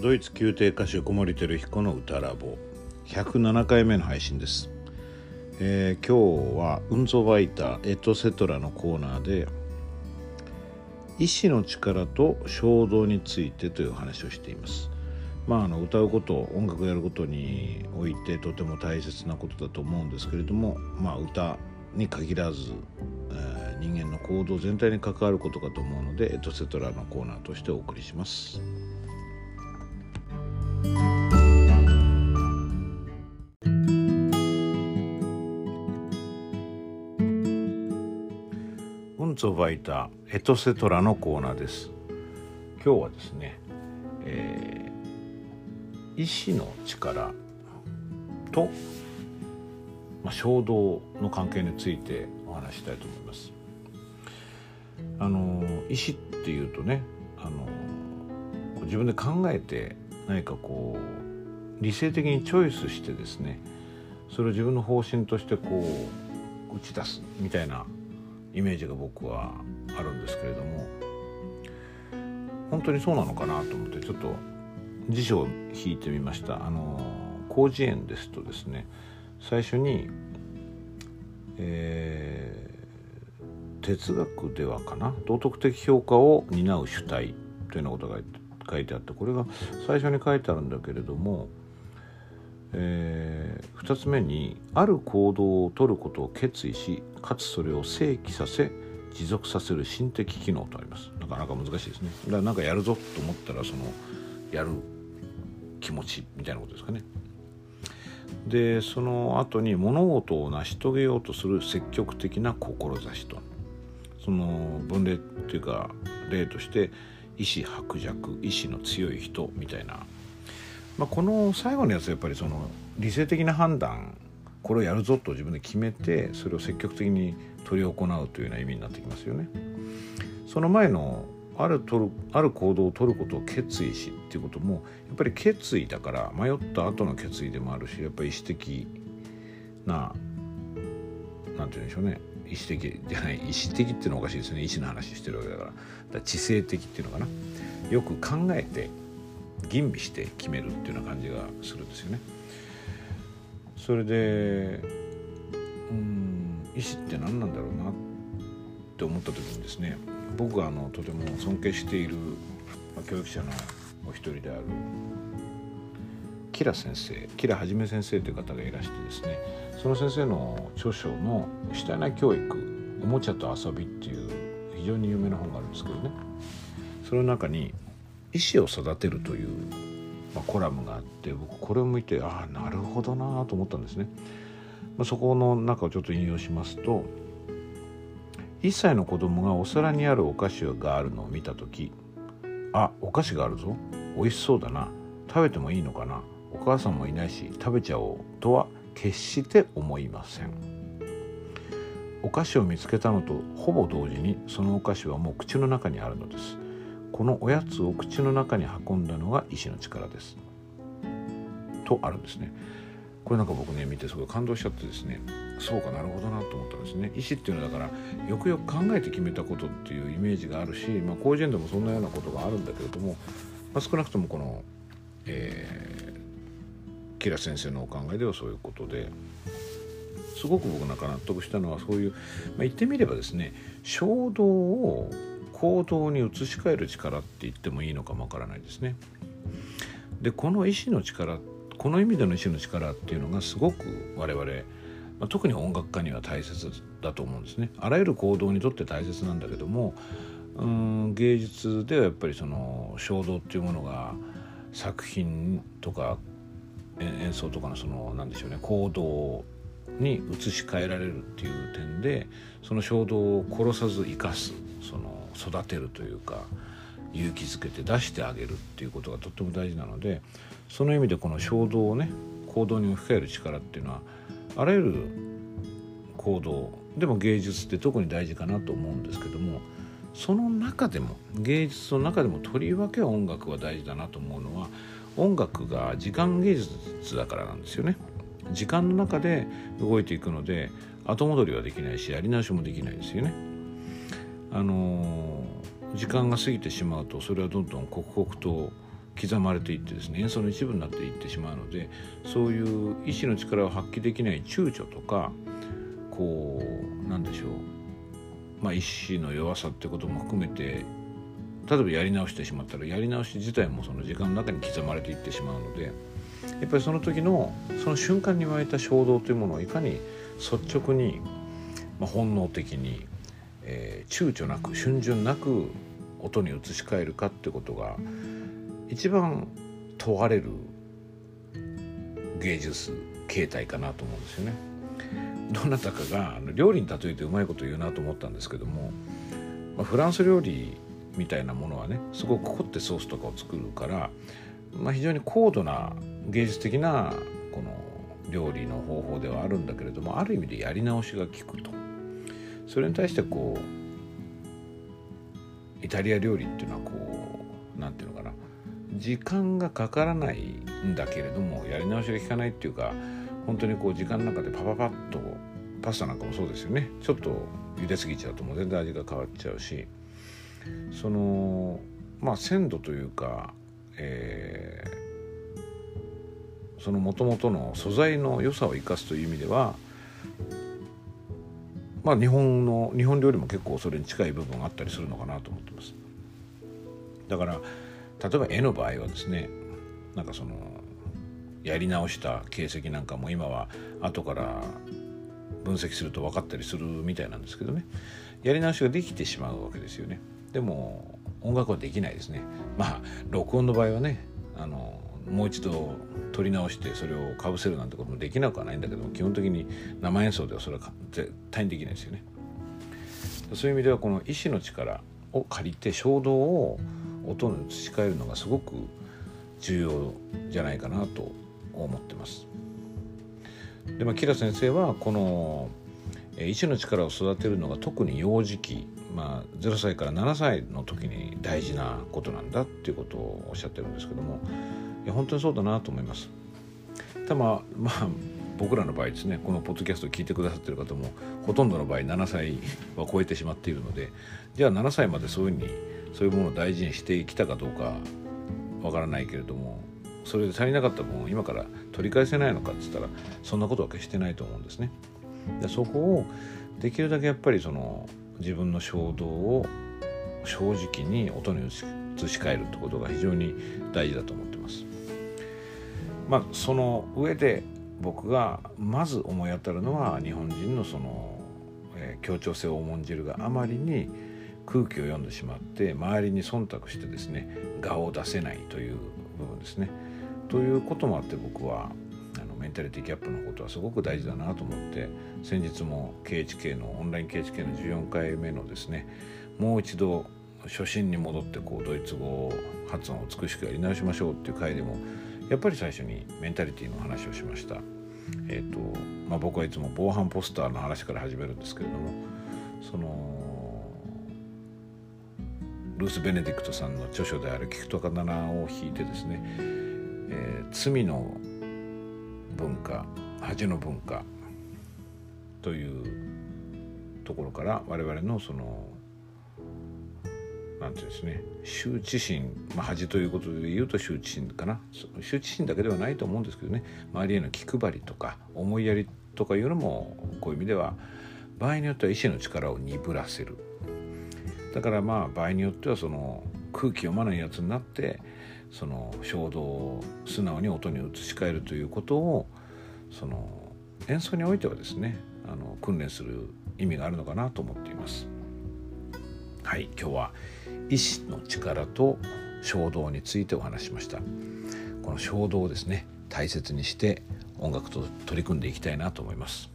ドイツ宮廷歌手小森照彦の歌ラボ107回目の配信です、えー、今日はウンゾバイターエトセトラのコーナーで意志の力と衝動についてという話をしています。まあ、あの歌うこと音楽やることにおいてとても大切なことだと思うんですけれども、まあ、歌に限らず、えー、人間の行動全体に関わることかと思うのでエトセトラのコーナーとしてお送りします。ウンツォバイターエトセトラのコーナーです。今日はですね、えー、意志の力と、まあ、衝動の関係についてお話したいと思います。あの意志っていうとねあの自分で考えて何かこう理性的にチョイスしてですねそれを自分の方針としてこう打ち出すみたいなイメージが僕はあるんですけれども本当にそうなのかなと思ってちょっと辞書を引いてみました。あの広辞苑ですとですね最初に、えー、哲学ではかな道徳的評価を担う主体というようなことが書いて書いてあってこれが最初に書いてあるんだけれども、えー、2つ目にある行動をとることを決意しかつそれを正規させ持続させる心的機能とあります。なかなか難しいですね。だからなんかやるぞと思ったらそのやる気持ちみたいなことですかね。でその後に物事を成し遂げようとする積極的な志と。その分類っていうか例として意志薄弱意志の強い人みたいな、まあ、この最後のやつはやっぱりその理性的な判断これをやるぞと自分で決めてそれを積極的に取り行うというような意味になってきますよね。その前のある取るある行動を取ることを決意しっていうこともやっぱり決意だから迷った後の決意でもあるしやっぱり意思的な何て言うんでしょうね意思的じゃない意思的っていうのはおかしいですね。意思の話してるわけだから。だ知性的っていうのかな。よく考えて吟味して決めるっていうような感じがするんですよね。それでうん意思って何なんだろうなって思った時にですね僕があのとても尊敬している、ま教育者のお一人であるキラ先生キラはじめ先生という方がいらしてですねその先生の著書の「主体内教育おもちゃと遊び」っていう非常に有名な本があるんですけどね。その中に「意思を育てる」という、まあ、コラムがあって僕これを見てああなるほどなと思ったんですね。まあ、そこの中をちょっと引用しますと1歳の子供がお皿にあるお菓子があるのを見た時あお菓子があるぞ。美味しそうだな。食べてもいいのかな。お母さんもいないし食べちゃおうとは決して思いません。お菓子を見つけたのとほぼ同時にそのお菓子はもう口の中にあるのです。このおやつを口の中に運んだのが意志の力です。とあるんですね。これなんか僕ね見てすごい感動しちゃってですね。そうかなるほどなと思ったんですね。意思っていうのはだからよくよく考えて決めたことっていうイメージがあるし、まあ、広辞苑でもそんなようなことがあるんだけれども、まあ、少なくともこの、えー、キラ先生のお考えではそういうことですごく僕なんか納得したのはそういう、まあ、言ってみればですね衝動を行動に移し替える力って言ってもいいのかもわからないですね。でこの意志の力この意味での意志の力っていうのがすごく我々まあ、特に音楽家には大切だと思うんですね。あらゆる行動にとって大切なんだけどもうん芸術ではやっぱりその衝動っていうものが作品とか演奏とかのその何でしょうね行動に移し替えられるっていう点でその衝動を殺さず生かすその育てるというか勇気づけて出してあげるっていうことがとっても大事なのでその意味でこの衝動をね行動に置き換える力っていうのはあらゆる行動でも芸術って特に大事かなと思うんですけどもその中でも芸術の中でもとりわけ音楽は大事だなと思うのは音楽が時間芸術だからなんですよね。時間の中で動いていくので後戻りはできないしやり直しもできないですよね。あの時間が過ぎてしまうとそれはどんどん刻々と刻まれていってですね演奏の一部になっていってしまうのでそういう意志の力を発揮できない躊躇とかこうなんでしょうまあ意志の弱さってことも含めて例えばやり直してしまったらやり直し自体もその時間の中に刻まれていってしまうのでやっぱりその時のその瞬間に湧いた衝動というものをいかに率直に、まあ、本能的に、えー、躊躇なく逡巡なく音に移し替えるかってことが一番問われる芸術形態かなと思うんですよね。どなたかが料理に例えてうまいこと言うなと思ったんですけども、まあ、フランス料理みたいなものはねすごく凝ってソースとかを作るから、まあ、非常に高度な芸術的なこの料理の方法ではあるんだけれどもある意味でやり直しが効くと。それに対してこうイタリア料理っていうのはこう何て言うのかな。時間がかからないんだけれどもやり直しが効かないっていうか本当にこう時間の中でパパパッとパスタなんかもそうですよね。ちょっと茹ですぎちゃうともう全然味が変わっちゃうし。そのまあ鮮度というか、えー、そのもともとの素材の良さを生かすという意味ではまあ日本の日本料理も結構それに近い部分があったりするのかなと思ってます。だから例えば絵の場合はですねなんかそのやり直した形跡なんかも今は後から分析すると分かったりするみたいなんですけどねやり直しができてしまうわけですよねでも音楽はできないですねまあ録音の場合はねあのもう一度撮り直してそれをかぶせるなんてこともできなくはないんだけども基本的に生演奏ではそれは絶対にできないですよねそういう意味ではこの意志の力を借りて衝動を音に移し替えるのがすごく重要じゃないかなと思ってます。でまあ、キラ先生はこの意志の力を育てるのが特に幼児期、まあ、0歳から7歳の時に大事なことなんだっていうことをおっしゃってるんですけどもいや本当にそうだなと思います。たままあ僕らの場合ですねこのポッドキャストを聞いてくださってる方もほとんどの場合7歳は超えてしまっているのでじゃあ7歳までそういうふうにそういうものを大事にしてきたかどうかわからないけれどもそれで足りなかった分を今から取り返せないのかって言ったらそんなことは決してないと思うんですね。でそこをできるだけやっぱりその自分の衝動を正直に音に移し替えるってことが非常に大事だと思ってます。まあその上で僕がまず思い当たるのは日本人のその、え、協調性を重んじるがあまりに空気を読んでしまって周りに忖度してですね我を出せないという部分ですね。ということもあって僕はメンタリティギャップのことはすごく大事だなと思って先日も KHK のオンライン KHK の14回目のですねもう一度初心に戻ってこうドイツ語発音を美しくやり直しましょうっていう回でもやっぱり最初にメンタリティの話をしました。えーとまあ、僕はいつも防犯ポスターの話から始めるんですけれどもそのルース・ベネディクトさんの著書である「聞くと刀」を引いてですね、えー、罪の文化恥の文化というところから我々のそのなんていうんですね羞恥心、まあ、恥ということで言うと羞恥心かな。羞恥心だけではないと思うんですけどね。周りへの気配りとか思いやりとかいうのもこういう意味では場合によっては意志の力を鈍らせる。だからまあ場合によってはその空気読まないやつになってその衝動を素直に音に移し替えるということをその演奏においてはですねあの訓練する意味があるのかなと思っています。はい今日は意志の力と衝動についてお話しました。この衝動をですね大切にして音楽と取り組んでいきたいなと思います。